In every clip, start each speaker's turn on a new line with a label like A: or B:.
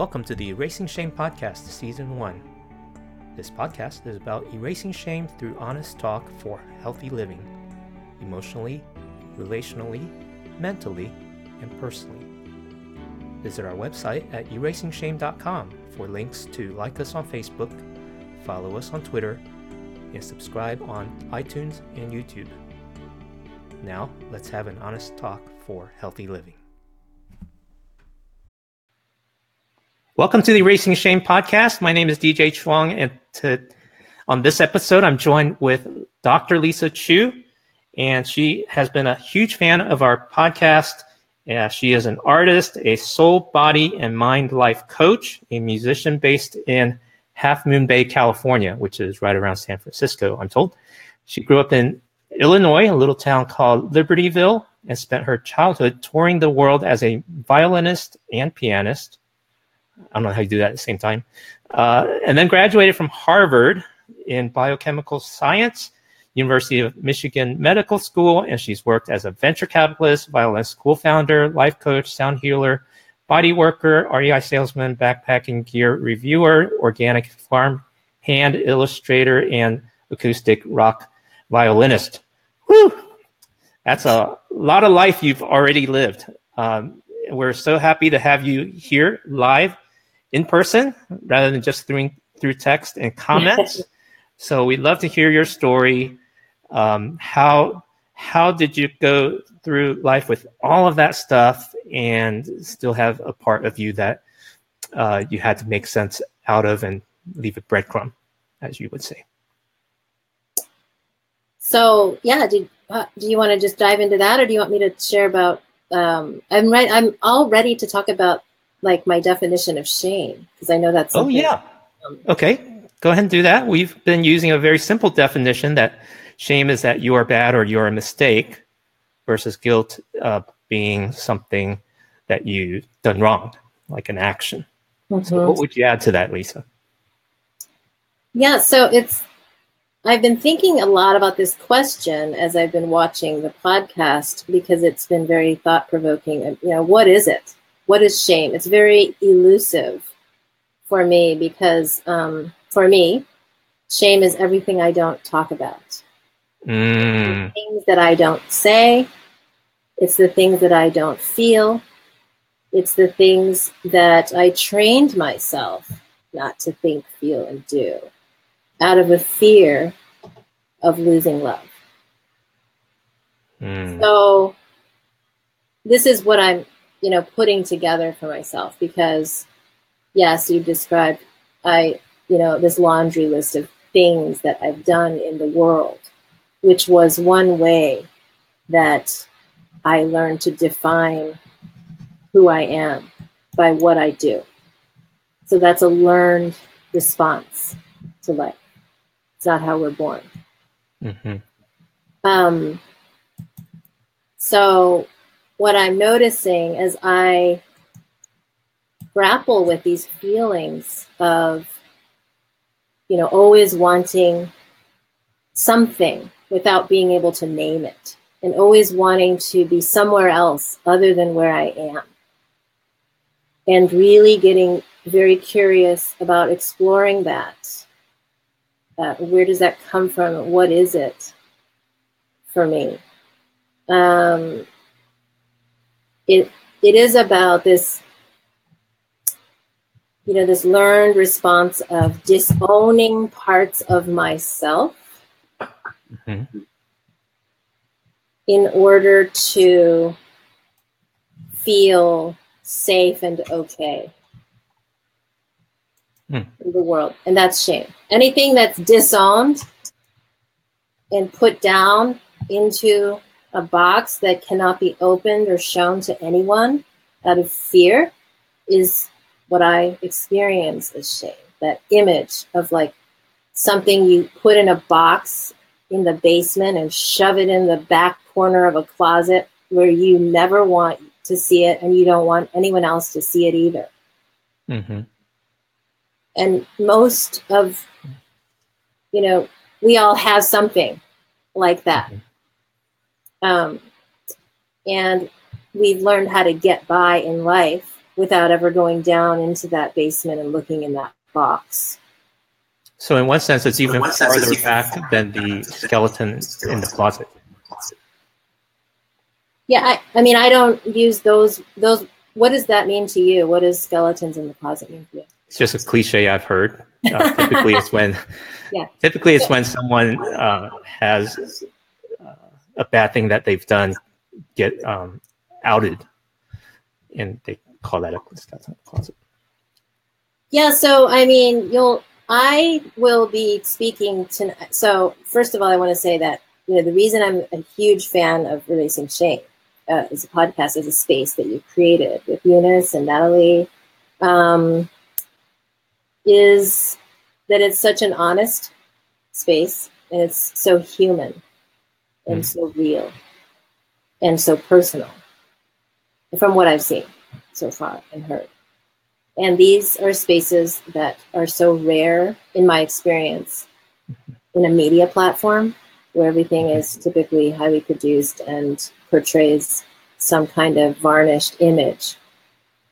A: Welcome to the Erasing Shame Podcast, Season 1. This podcast is about erasing shame through honest talk for healthy living, emotionally, relationally, mentally, and personally. Visit our website at erasingshame.com for links to like us on Facebook, follow us on Twitter, and subscribe on iTunes and YouTube. Now, let's have an honest talk for healthy living. Welcome to the Erasing Shame podcast. My name is DJ Chuang, and to, on this episode, I'm joined with Dr. Lisa Chu, and she has been a huge fan of our podcast. She is an artist, a soul, body, and mind life coach, a musician based in Half Moon Bay, California, which is right around San Francisco, I'm told. She grew up in Illinois, a little town called Libertyville, and spent her childhood touring the world as a violinist and pianist. I don't know how you do that at the same time. Uh, and then graduated from Harvard in biochemical science, University of Michigan Medical School, and she's worked as a venture capitalist, violinist, school founder, life coach, sound healer, body worker, REI salesman, backpacking gear reviewer, organic farm hand illustrator, and acoustic rock violinist. Whew! That's a lot of life you've already lived. Um, we're so happy to have you here live in person rather than just through through text and comments. so we'd love to hear your story. Um, how how did you go through life with all of that stuff and still have a part of you that uh, you had to make sense out of and leave a breadcrumb, as you would say?
B: So yeah, do uh, do you want to just dive into that, or do you want me to share about? Um, I'm right. I'm all ready to talk about like my definition of shame because I know that's.
A: Oh yeah. Um, okay, go ahead and do that. We've been using a very simple definition that shame is that you are bad or you're a mistake, versus guilt uh, being something that you've done wrong, like an action. Mm-hmm. So, what would you add to that, Lisa?
B: Yeah, so it's I've been thinking a lot about this question as I've been watching the podcast because it's been very thought provoking. You know, what is it? What is shame? It's very elusive for me because um, for me, shame is everything I don't talk about.
A: Mm.
B: things that I don't say. It's the things that I don't feel. It's the things that I trained myself not to think, feel, and do out of a fear of losing love.
A: Mm.
B: So, this is what I'm you know, putting together for myself because, yes, you described, I, you know, this laundry list of things that I've done in the world, which was one way that I learned to define who I am by what I do. So that's a learned response to life. It's not how we're born.
A: Mm-hmm.
B: Um, so what I'm noticing as I grapple with these feelings of, you know, always wanting something without being able to name it, and always wanting to be somewhere else other than where I am. And really getting very curious about exploring that. Uh, where does that come from? What is it for me? Um, it it is about this you know this learned response of disowning parts of myself
A: mm-hmm.
B: in order to feel safe and okay
A: mm.
B: in the world and that's shame anything that's disowned and put down into a box that cannot be opened or shown to anyone out of fear is what I experience as shame. That image of like something you put in a box in the basement and shove it in the back corner of a closet where you never want to see it and you don't want anyone else to see it either.
A: Mm-hmm.
B: And most of, you know, we all have something like that. Mm-hmm. Um, and we've learned how to get by in life without ever going down into that basement and looking in that box.
A: So, in one sense, it's even farther back than the skeleton in the closet.
B: Yeah, I, I mean, I don't use those. Those. What does that mean to you? What does skeletons in the closet mean to you?
A: It's just a cliche I've heard. Uh, typically, it's when.
B: Yeah.
A: Typically, it's when someone uh, has a bad thing that they've done get um, outed, and they call that a closet.
B: Yeah. So, I mean, you'll. I will be speaking tonight. So, first of all, I want to say that you know the reason I'm a huge fan of releasing shame uh, as a podcast as a space that you created with Eunice and Natalie um, is that it's such an honest space and it's so human and so real and so personal from what I've seen so far and heard. And these are spaces that are so rare in my experience in a media platform where everything is typically highly produced and portrays some kind of varnished image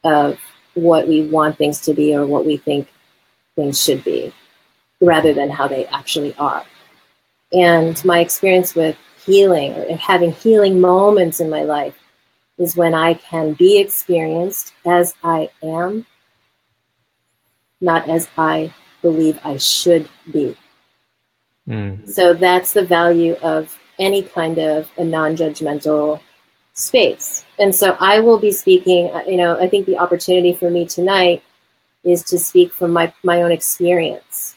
B: of what we want things to be or what we think things should be rather than how they actually are. And my experience with healing or having healing moments in my life is when I can be experienced as I am, not as I believe I should be. Mm. So that's the value of any kind of a non judgmental space. And so I will be speaking, uh, you know, I think the opportunity for me tonight is to speak from my, my own experience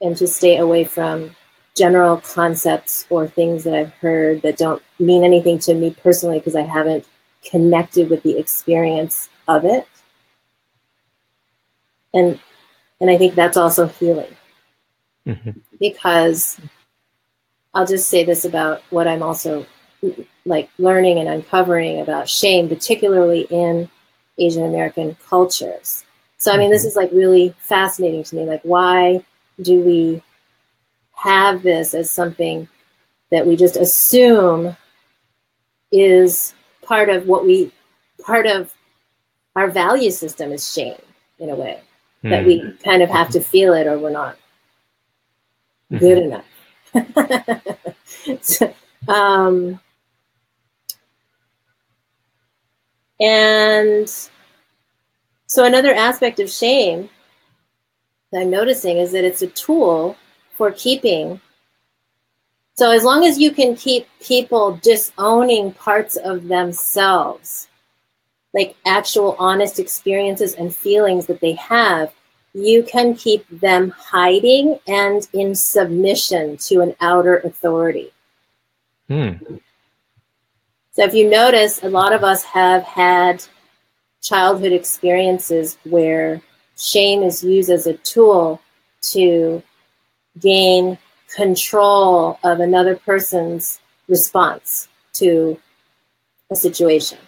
B: and to stay away from general concepts or things that I've heard that don't mean anything to me personally because I haven't connected with the experience of it. And and I think that's also healing. Mm-hmm. Because I'll just say this about what I'm also like learning and uncovering about shame, particularly in Asian American cultures. So, I mean, this mm-hmm. is like really fascinating to me. Like, why do we have this as something that we just assume is part of what we, part of our value system is shame in a way mm. that we mm. kind of have to feel it or we're not good mm-hmm. enough. so, um, And so, another aspect of shame that I'm noticing is that it's a tool for keeping. So, as long as you can keep people disowning parts of themselves, like actual honest experiences and feelings that they have, you can keep them hiding and in submission to an outer authority. Hmm. So if you notice, a lot of us have had childhood experiences where shame is used as a tool to gain control of another person's response to a situation.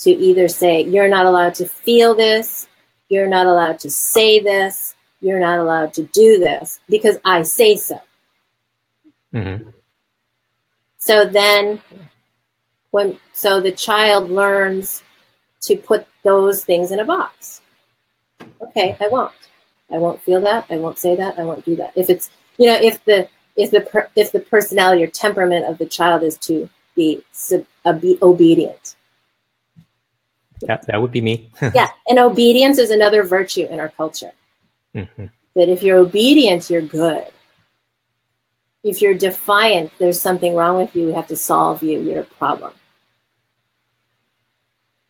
B: To either say, you're not allowed to feel this, you're not allowed to say this, you're not allowed to do this because I say so. Mm-hmm. So then when so the child learns to put those things in a box. Okay i won't. I won't feel that. I won't say that. I won't do that. If it's you know if the if the if the personality or temperament of the child is to be sub, uh, be obedient
A: yeah that would be me
B: yeah and obedience is another virtue in our culture mm-hmm. that if you're obedient you're good if you're defiant there's something wrong with you we have to solve you you're a problem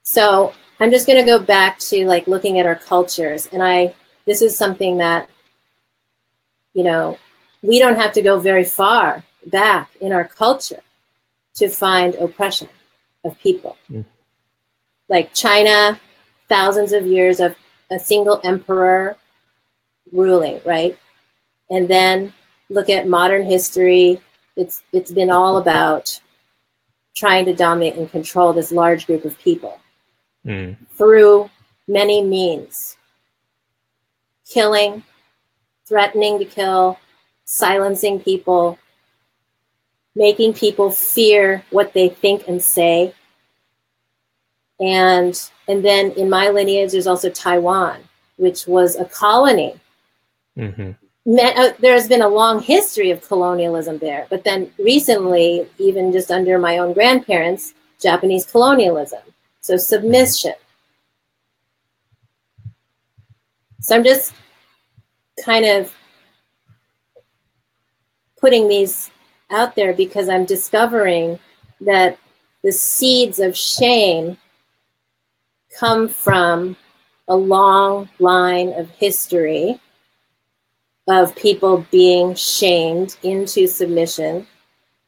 B: so I'm just going to go back to like looking at our cultures. And I, this is something that, you know, we don't have to go very far back in our culture to find oppression of people. Mm. Like China, thousands of years of a single emperor ruling, right? And then look at modern history. It's it's been all about trying to dominate and control this large group of people mm. through many means killing, threatening to kill, silencing people, making people fear what they think and say. And And then in my lineage, there's also Taiwan, which was a colony. Mm-hmm. Uh, there's been a long history of colonialism there, but then recently, even just under my own grandparents, Japanese colonialism. So submission. So I'm just kind of putting these out there because I'm discovering that the seeds of shame come from a long line of history of people being shamed into submission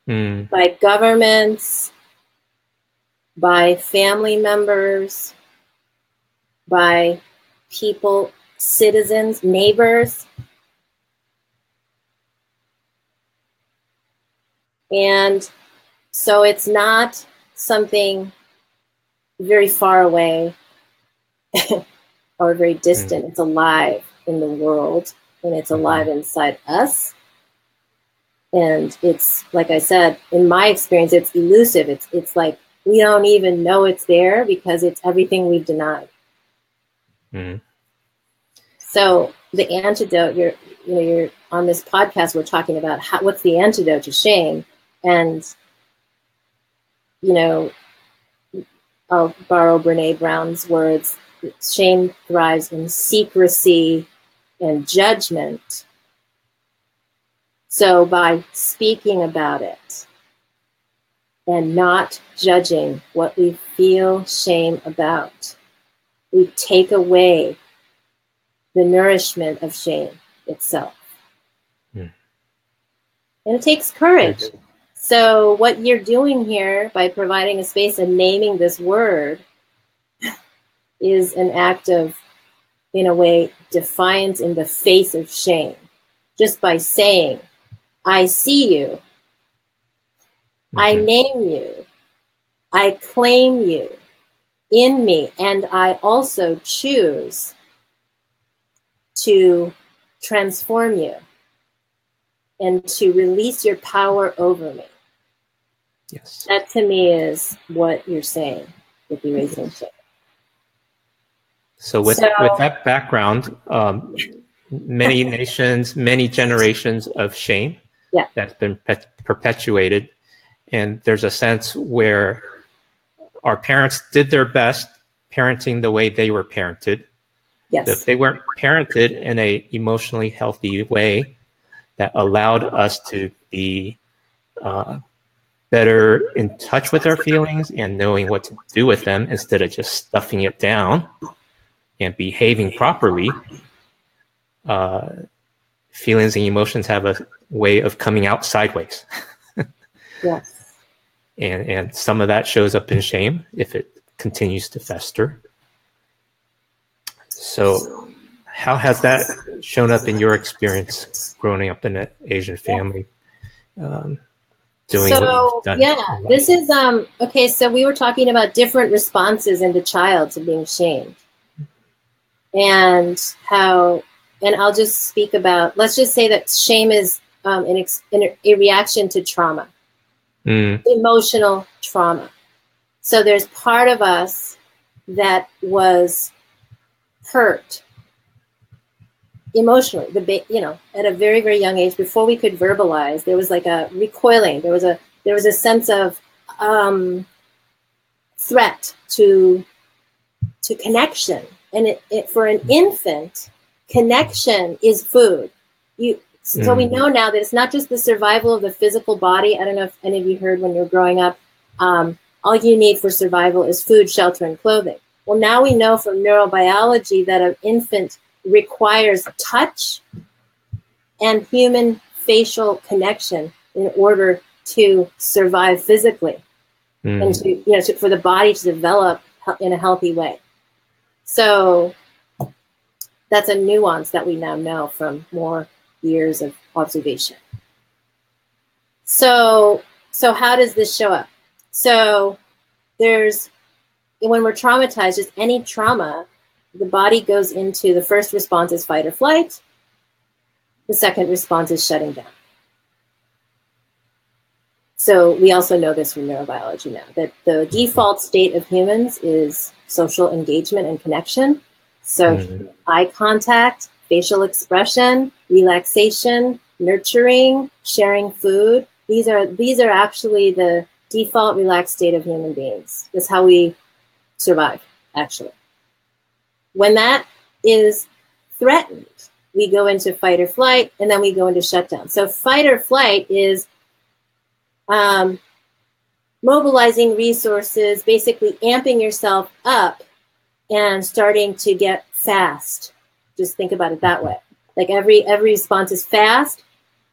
B: mm. by governments, by family members, by people, citizens, neighbors. And so it's not something very far away or very distant. Mm. It's alive in the world and it's mm-hmm. alive inside us. And it's like I said, in my experience, it's elusive. It's it's like we don't even know it's there because it's everything we've denied. Mm. So the antidote, you're you know, you're on this podcast, we're talking about how, what's the antidote to shame, and you know, I'll borrow Brene Brown's words. Shame thrives in secrecy and judgment. So by speaking about it, and not judging what we feel shame about. We take away the nourishment of shame itself. Hmm. And it takes courage. So, what you're doing here by providing a space and naming this word is an act of, in a way, defiance in the face of shame. Just by saying, I see you, I name you. I claim you in me. And I also choose to transform you and to release your power over me. Yes. That to me is what you're saying with the shame.
A: So with, so, with that background, um, many nations, many generations of shame
B: yeah.
A: that's been perpetuated and there's a sense where our parents did their best parenting the way they were parented.
B: Yes.
A: If they weren't parented in a emotionally healthy way that allowed us to be uh, better in touch with our feelings and knowing what to do with them instead of just stuffing it down and behaving properly, uh, feelings and emotions have a way of coming out sideways.
B: yes.
A: And and some of that shows up in shame if it continues to fester. So how has that shown up in your experience growing up in an asian family? Um,
B: doing so yeah this is um okay so we were talking about different responses in the child to being shamed and how and i'll just speak about let's just say that shame is um, an, an, a reaction to trauma mm. emotional trauma. So there's part of us that was hurt emotionally the ba- you know at a very very young age before we could verbalize there was like a recoiling there was a there was a sense of um, threat to to connection and it, it, for an infant connection is food you so mm. we know now that it's not just the survival of the physical body. I don't know if any of you heard when you were growing up, um, all you need for survival is food, shelter, and clothing. Well, now we know from neurobiology that an infant requires touch and human facial connection in order to survive physically mm. and to, you know, to, for the body to develop in a healthy way. So that's a nuance that we now know from more years of observation. So, so how does this show up? So, there's when we're traumatized, just any trauma, the body goes into the first response is fight or flight. The second response is shutting down. so we also know this from neurobiology now that the default state of humans is social engagement and connection. So mm-hmm. eye contact, facial expression, relaxation, nurturing, sharing food. These are these are actually the default relaxed state of human beings. That's how we survive, actually. When that is threatened, we go into fight or flight, and then we go into shutdown. So fight or flight is um, mobilizing resources, basically amping yourself up and starting to get fast. Just think about it that way. Like every every response is fast,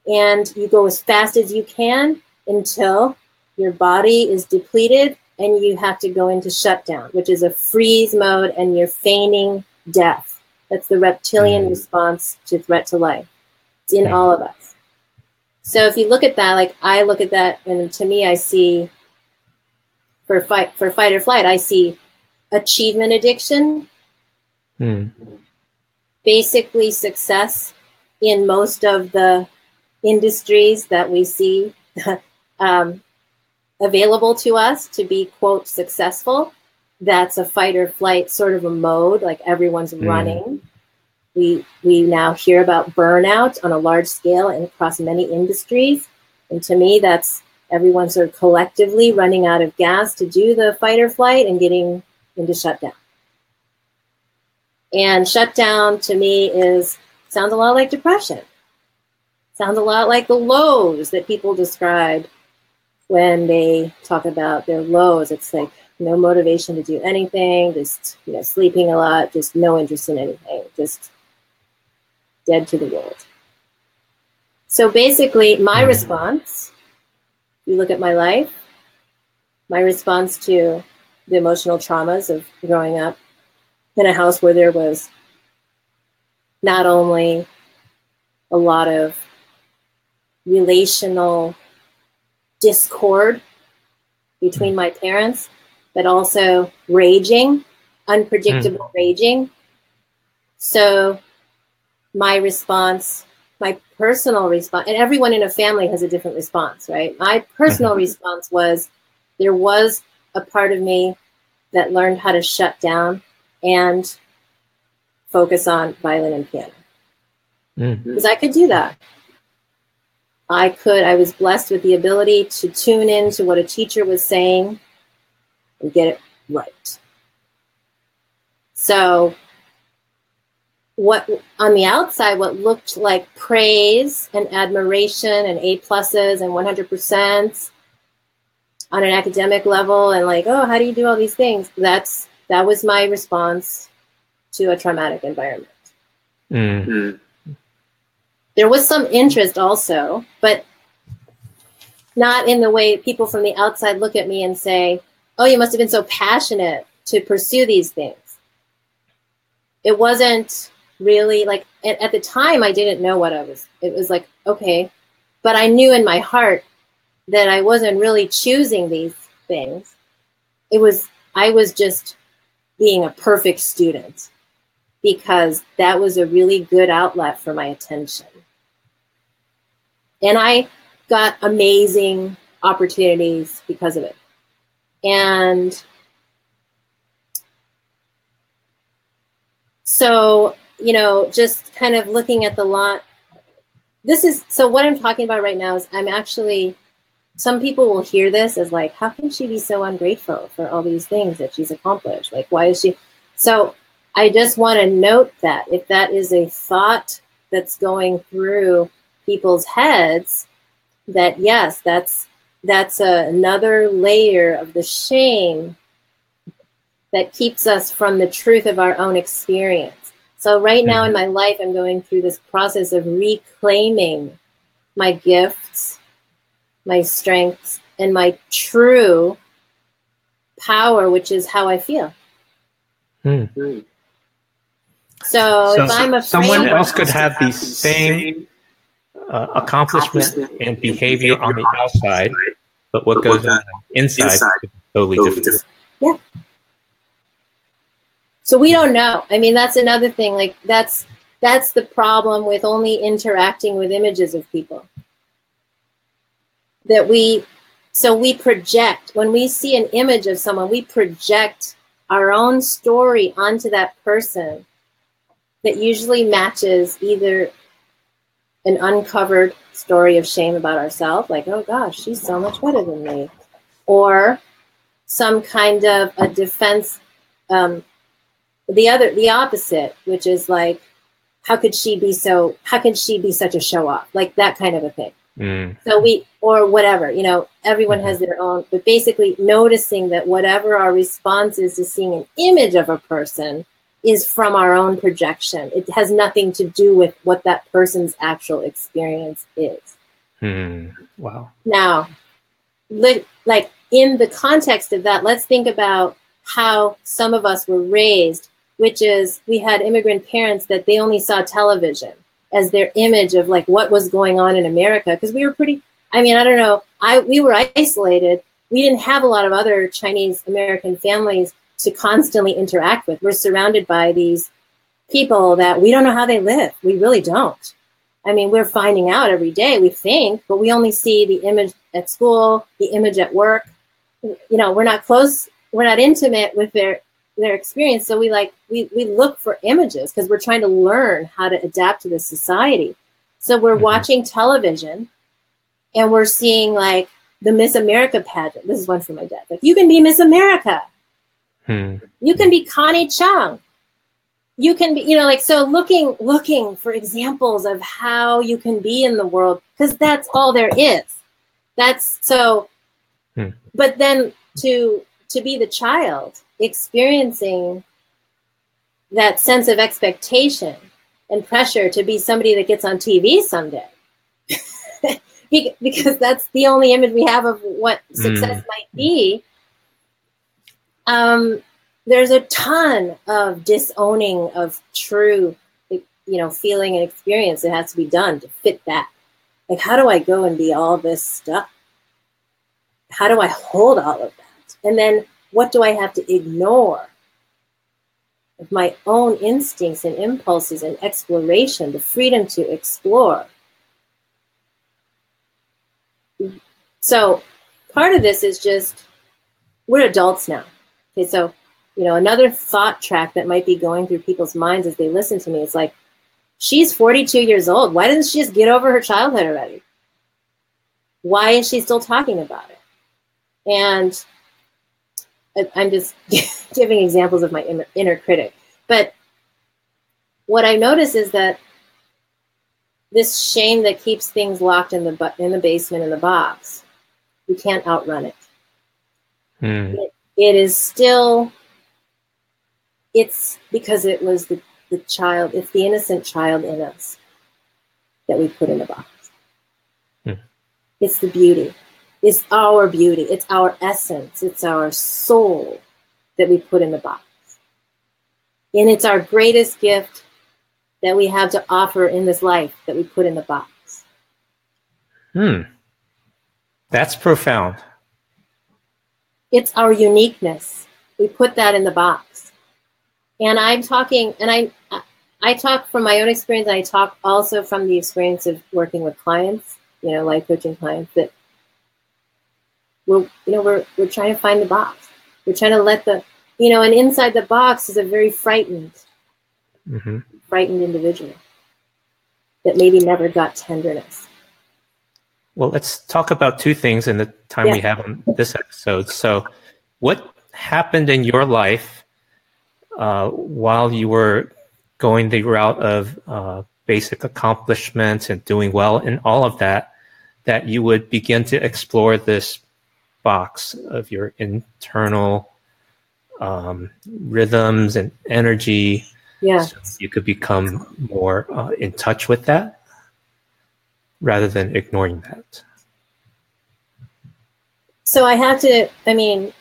B: and you go as fast as you can until your body is depleted and you have to go into shutdown, which is a freeze mode, and you're feigning death. That's the reptilian mm. response to threat to life. It's in all of us. So if you look at that, like I look at that, and to me, I see for fight for fight or flight, I see achievement addiction, mm. basically success in most of the industries that we see um, available to us to be quote successful that's a fight or flight sort of a mode like everyone's mm. running. We we now hear about burnout on a large scale and across many industries. And to me that's everyone sort of collectively running out of gas to do the fight or flight and getting into shutdown. And shutdown to me is sounds a lot like depression. Sounds a lot like the lows that people describe when they talk about their lows, it's like no motivation to do anything, just you know, sleeping a lot, just no interest in anything, just dead to the world. So basically, my mm-hmm. response, you look at my life, my response to the emotional traumas of growing up in a house where there was not only a lot of relational discord between my parents, but also raging, unpredictable mm. raging. So my response, my personal response, and everyone in a family has a different response, right? My personal mm-hmm. response was there was a part of me that learned how to shut down and focus on violin and piano. Mm-hmm. Because mm. I could do that. I could, I was blessed with the ability to tune in to what a teacher was saying and get it right. So, what on the outside, what looked like praise and admiration and A pluses and 100% on an academic level, and like, oh, how do you do all these things? That's that was my response to a traumatic environment. Mm there was some interest also, but not in the way people from the outside look at me and say, oh, you must have been so passionate to pursue these things. It wasn't really like at, the time I didn't know what I was. It was like, okay, but I knew in my heart that I wasn't really choosing these things. It was, I was just being a perfect student because that was a really good outlet for my attention. And I got amazing opportunities because of it. And so, you know, just kind of looking at the lot. This is so what I'm talking about right now is I'm actually some people will hear this as like, how can she be so ungrateful for all these things that she's accomplished? Like, why is she? So I just want to note that if that is a thought that's going through people's heads that yes, that's that's a, another layer of the shame that keeps us from the truth of our own experience. So right now in my life, I'm going through this process of reclaiming my gifts, my strengths, and my true power, which is how I feel. Hmm. So, so, if I'm afraid,
A: someone else could have the same uh, accomplishment and behavior on the outside, but what goes on inside, inside is totally different.
B: Yeah. So we don't know. I mean, that's another thing. Like that's that's the problem with only interacting with images of people. That we So we project, when we see an image of someone, we project our own story onto that person that usually matches either an uncovered story of shame about ourselves, like, oh gosh, she's so much better than me, or some kind of a defense, um, the other, the opposite, which is like, how could she be so, how could she be such a show off? Like that kind of a thing. Mm. So we, or whatever, you know, everyone mm-hmm. has their own, but basically noticing that whatever our response is to seeing an image of a person is from our own projection. It has nothing to do with what that person's actual experience is.
A: Mm. Wow.
B: Now, li- like in the context of that, let's think about how some of us were raised, which is we had immigrant parents that they only saw television as their image of like what was going on in America because we were pretty I mean I don't know I we were isolated we didn't have a lot of other Chinese American families to constantly interact with we're surrounded by these people that we don't know how they live we really don't I mean we're finding out every day we think but we only see the image at school the image at work you know we're not close we're not intimate with their their experience. So we like we we look for images because we're trying to learn how to adapt to this society. So we're mm-hmm. watching television and we're seeing like the Miss America pageant. This is one for my dad. Like you can be Miss America. Hmm. You can be Connie Chung. You can be, you know, like so looking looking for examples of how you can be in the world because that's all there is. That's so hmm. but then to to be the child experiencing that sense of expectation and pressure to be somebody that gets on TV someday. because that's the only image we have of what success mm. might be. Um, there's a ton of disowning of true, you know, feeling and experience that has to be done to fit that. Like, how do I go and be all this stuff? How do I hold all of that? And then what do I have to ignore? Of my own instincts and impulses and exploration, the freedom to explore. So, part of this is just we're adults now. Okay, so, you know, another thought track that might be going through people's minds as they listen to me is like, she's 42 years old. Why doesn't she just get over her childhood already? Why is she still talking about it? And I'm just giving examples of my inner critic. But what I notice is that this shame that keeps things locked in the in the basement in the box, you can't outrun it. Mm. it. It is still. It's because it was the, the child. It's the innocent child in us that we put in the box. Mm. It's the beauty it's our beauty, it's our essence, it's our soul that we put in the box. And it's our greatest gift that we have to offer in this life that we put in the box.
A: Hmm. That's profound.
B: It's our uniqueness. We put that in the box. And I'm talking, and I, I talk from my own experience. I talk also from the experience of working with clients, you know, life coaching clients that we're you know we're we're trying to find the box. We're trying to let the you know, and inside the box is a very frightened, mm-hmm. frightened individual that maybe never got tenderness.
A: Well, let's talk about two things in the time yeah. we have on this episode. So, what happened in your life uh, while you were going the route of uh, basic accomplishments and doing well and all of that, that you would begin to explore this box of your internal um, rhythms and energy.
B: Yeah. So
A: you could become more uh, in touch with that rather than ignoring that.
B: So I have to, I mean,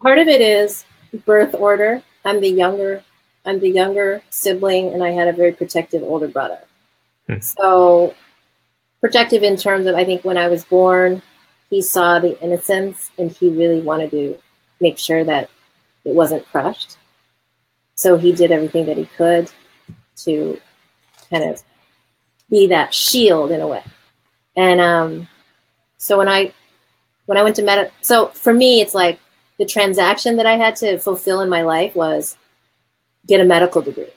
B: part of it is birth order. I'm the younger, I'm the younger sibling, and I had a very protective older brother. Hmm. So protective in terms of I think when I was born, he saw the innocence and he really wanted to make sure that it wasn't crushed. So he did everything that he could to kind of be that shield in a way. And um, so when I when I went to med, so for me, it's like the transaction that I had to fulfill in my life was get a medical degree.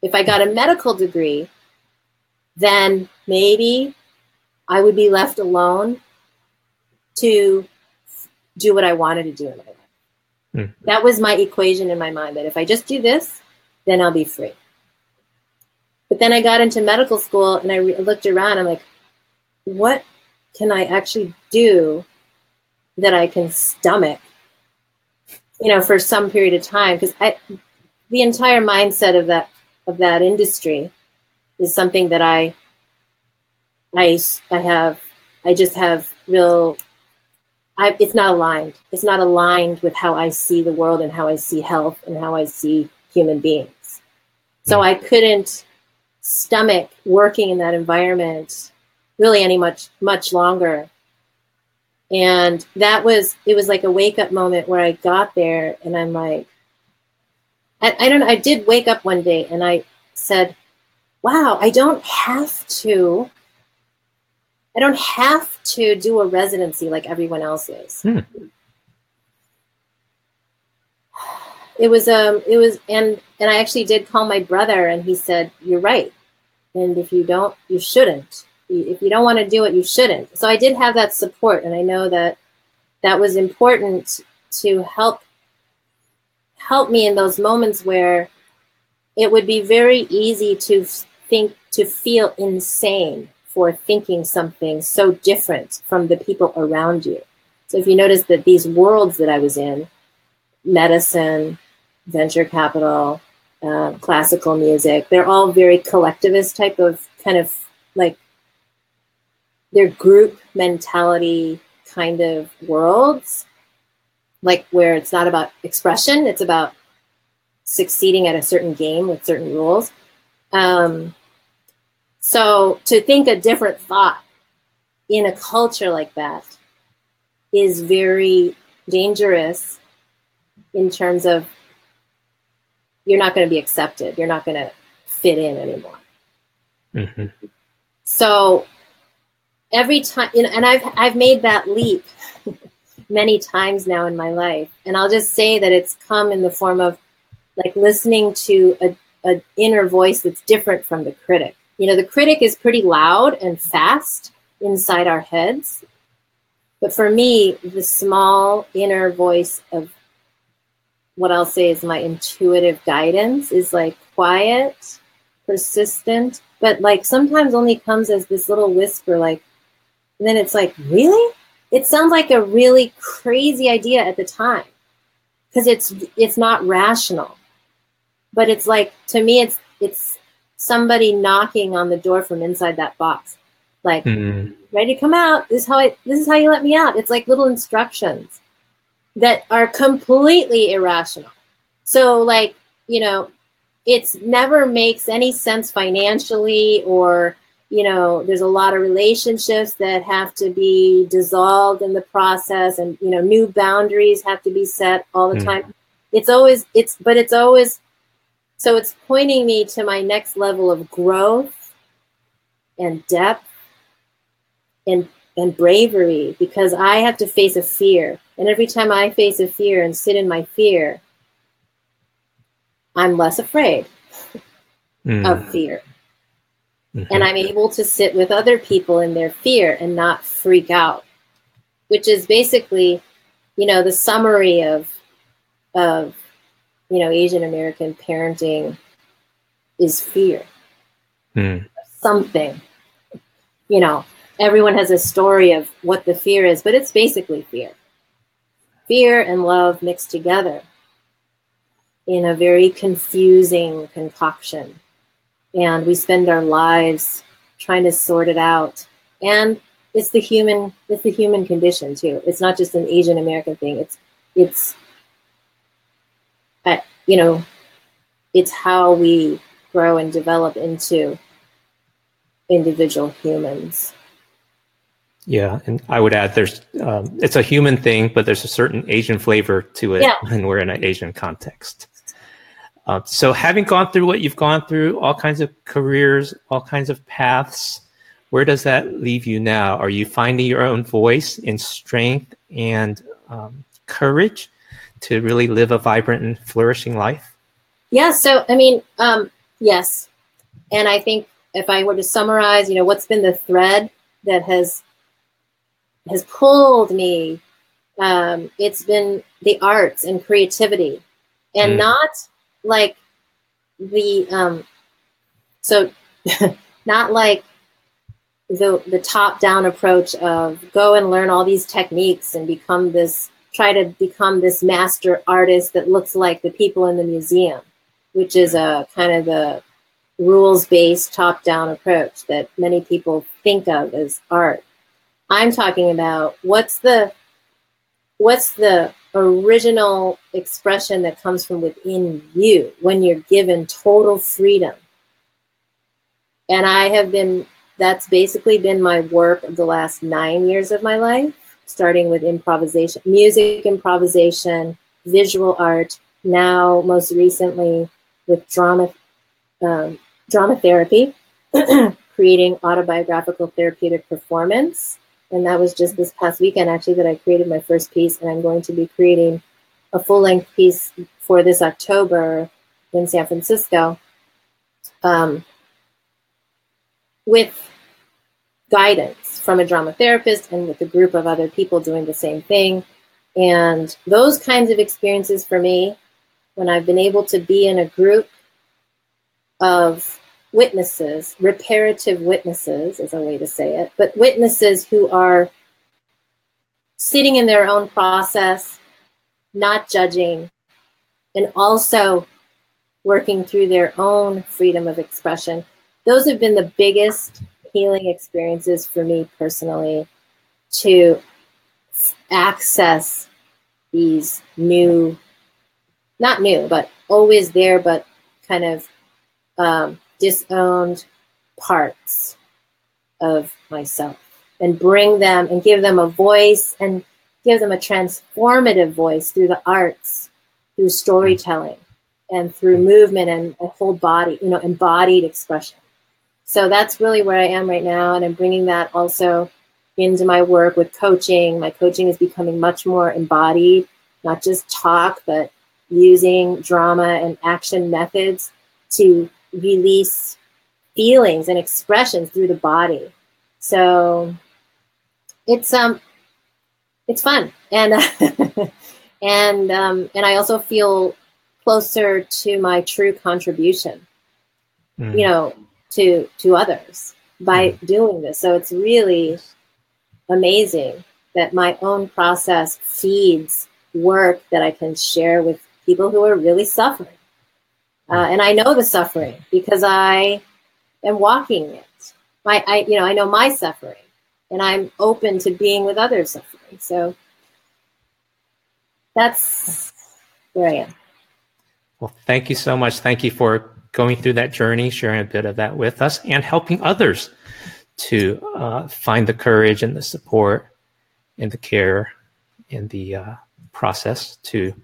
B: If I got a medical degree, then maybe I would be left alone to do what I wanted to do in my life. Mm. That was my equation in my mind that if I just do this, then I'll be free. But then I got into medical school and I re- looked around. I'm like, what can I actually do that I can stomach, you know, for some period of time? Because I, the entire mindset of that of that industry is something that I, I, I have, I just have real I, it's not aligned. It's not aligned with how I see the world and how I see health and how I see human beings. So I couldn't stomach working in that environment really any much much longer. And that was it was like a wake up moment where I got there and I'm like I, I don't I did wake up one day and I said, Wow, I don't have to I don't have to do a residency like everyone else is. Hmm. It was um it was and and I actually did call my brother and he said, You're right. And if you don't, you shouldn't. If you don't want to do it, you shouldn't. So I did have that support and I know that that was important to help help me in those moments where it would be very easy to think to feel insane for thinking something so different from the people around you. So if you notice that these worlds that I was in, medicine, venture capital, uh, classical music, they're all very collectivist type of kind of like they're group mentality kind of worlds, like where it's not about expression, it's about succeeding at a certain game with certain rules. Um, so to think a different thought in a culture like that is very dangerous in terms of you're not going to be accepted. You're not going to fit in anymore. Mm-hmm. So every time, you know, and I've I've made that leap many times now in my life, and I'll just say that it's come in the form of like listening to a, a inner voice that's different from the critic you know, the critic is pretty loud and fast inside our heads. But for me, the small inner voice of what I'll say is my intuitive guidance is like quiet, persistent, but like sometimes only comes as this little whisper, like, and then it's like, really? It sounds like a really crazy idea at the time because it's it's not rational. But it's like to me, it's it's somebody knocking on the door from inside that box like mm. ready to come out this is how i this is how you let me out it's like little instructions that are completely irrational so like you know it's never makes any sense financially or you know there's a lot of relationships that have to be dissolved in the process and you know new boundaries have to be set all the mm. time it's always it's but it's always so it's pointing me to my next level of growth and depth and and bravery because I have to face a fear. And every time I face a fear and sit in my fear, I'm less afraid mm. of fear. Mm-hmm. And I'm able to sit with other people in their fear and not freak out, which is basically, you know, the summary of of you know, Asian American parenting is fear. Mm. Something. You know, everyone has a story of what the fear is, but it's basically fear. Fear and love mixed together in a very confusing concoction. And we spend our lives trying to sort it out. And it's the human it's the human condition too. It's not just an Asian American thing. It's it's uh, you know, it's how we grow and develop into individual humans.
A: Yeah, and I would add there's um, it's a human thing, but there's a certain Asian flavor to it yeah. when we're in an Asian context. Uh, so, having gone through what you've gone through, all kinds of careers, all kinds of paths, where does that leave you now? Are you finding your own voice in strength and um, courage to really live a vibrant and flourishing life?
B: Yeah. So, I mean, um, yes. And I think if I were to summarize, you know, what's been the thread that has has pulled me, um, it's been the arts and creativity, and mm. not like the um, so not like the the top down approach of go and learn all these techniques and become this try to become this master artist that looks like the people in the museum, which is a kind of the rules based top down approach that many people think of as art. I'm talking about what's the what's the original expression that comes from within you when you're given total freedom. And I have been that's basically been my work of the last 9 years of my life, starting with improvisation, music improvisation, visual art, now most recently with drama um, drama therapy, creating autobiographical therapeutic performance. And that was just this past weekend, actually, that I created my first piece. And I'm going to be creating a full length piece for this October in San Francisco um, with guidance from a drama therapist and with a group of other people doing the same thing. And those kinds of experiences for me, when I've been able to be in a group of witnesses, reparative witnesses is a way to say it, but witnesses who are sitting in their own process, not judging, and also working through their own freedom of expression. Those have been the biggest healing experiences for me personally to access these new, not new, but always there, but kind of um, disowned parts of myself and bring them and give them a voice and give them a transformative voice through the arts, through storytelling, and through movement and a whole body, you know, embodied expression. So that's really where I am right now. And I'm bringing that also into my work with coaching. My coaching is becoming much more embodied, not just talk, but using drama and action methods to release feelings and expressions through the body. So it's um it's fun and and um, and I also feel closer to my true contribution, mm. you know, to to others by mm. doing this. So it's really amazing that my own process feeds work that I can share with people who are really suffering. Uh, and I know the suffering because I am walking it. My, I, you know, I know my suffering, and I'm open to being with others' suffering. So that's where I am.
A: Well, thank you so much. Thank you for going through that journey, sharing a bit of that with us, and helping others to uh, find the courage and the support and the care in the uh, process to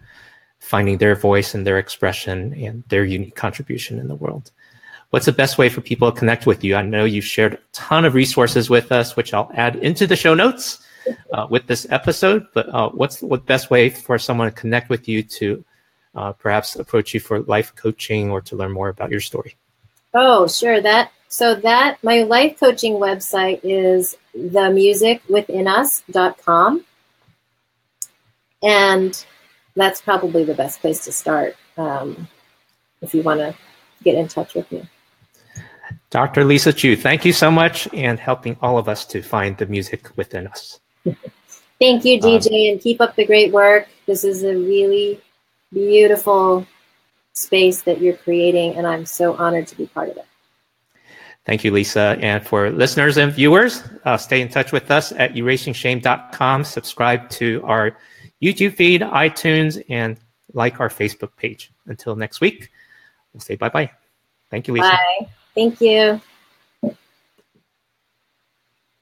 A: finding their voice and their expression and their unique contribution in the world. What's the best way for people to connect with you? I know you've shared a ton of resources with us, which I'll add into the show notes uh, with this episode. But uh, what's the best way for someone to connect with you to uh, perhaps approach you for life coaching or to learn more about your story?
B: Oh, sure. That so that my life coaching website is themusicwithinus.com. And that's probably the best place to start um, if you want to get in touch with me.
A: Dr. Lisa Chu, thank you so much and helping all of us to find the music within us.
B: thank you, DJ, um, and keep up the great work. This is a really beautiful space that you're creating, and I'm so honored to be part of it.
A: Thank you, Lisa. And for listeners and viewers, uh, stay in touch with us at erasingshame.com. Subscribe to our YouTube feed, iTunes, and like our Facebook page. Until next week, we'll say bye bye. Thank you, Lisa.
B: Bye. Thank you.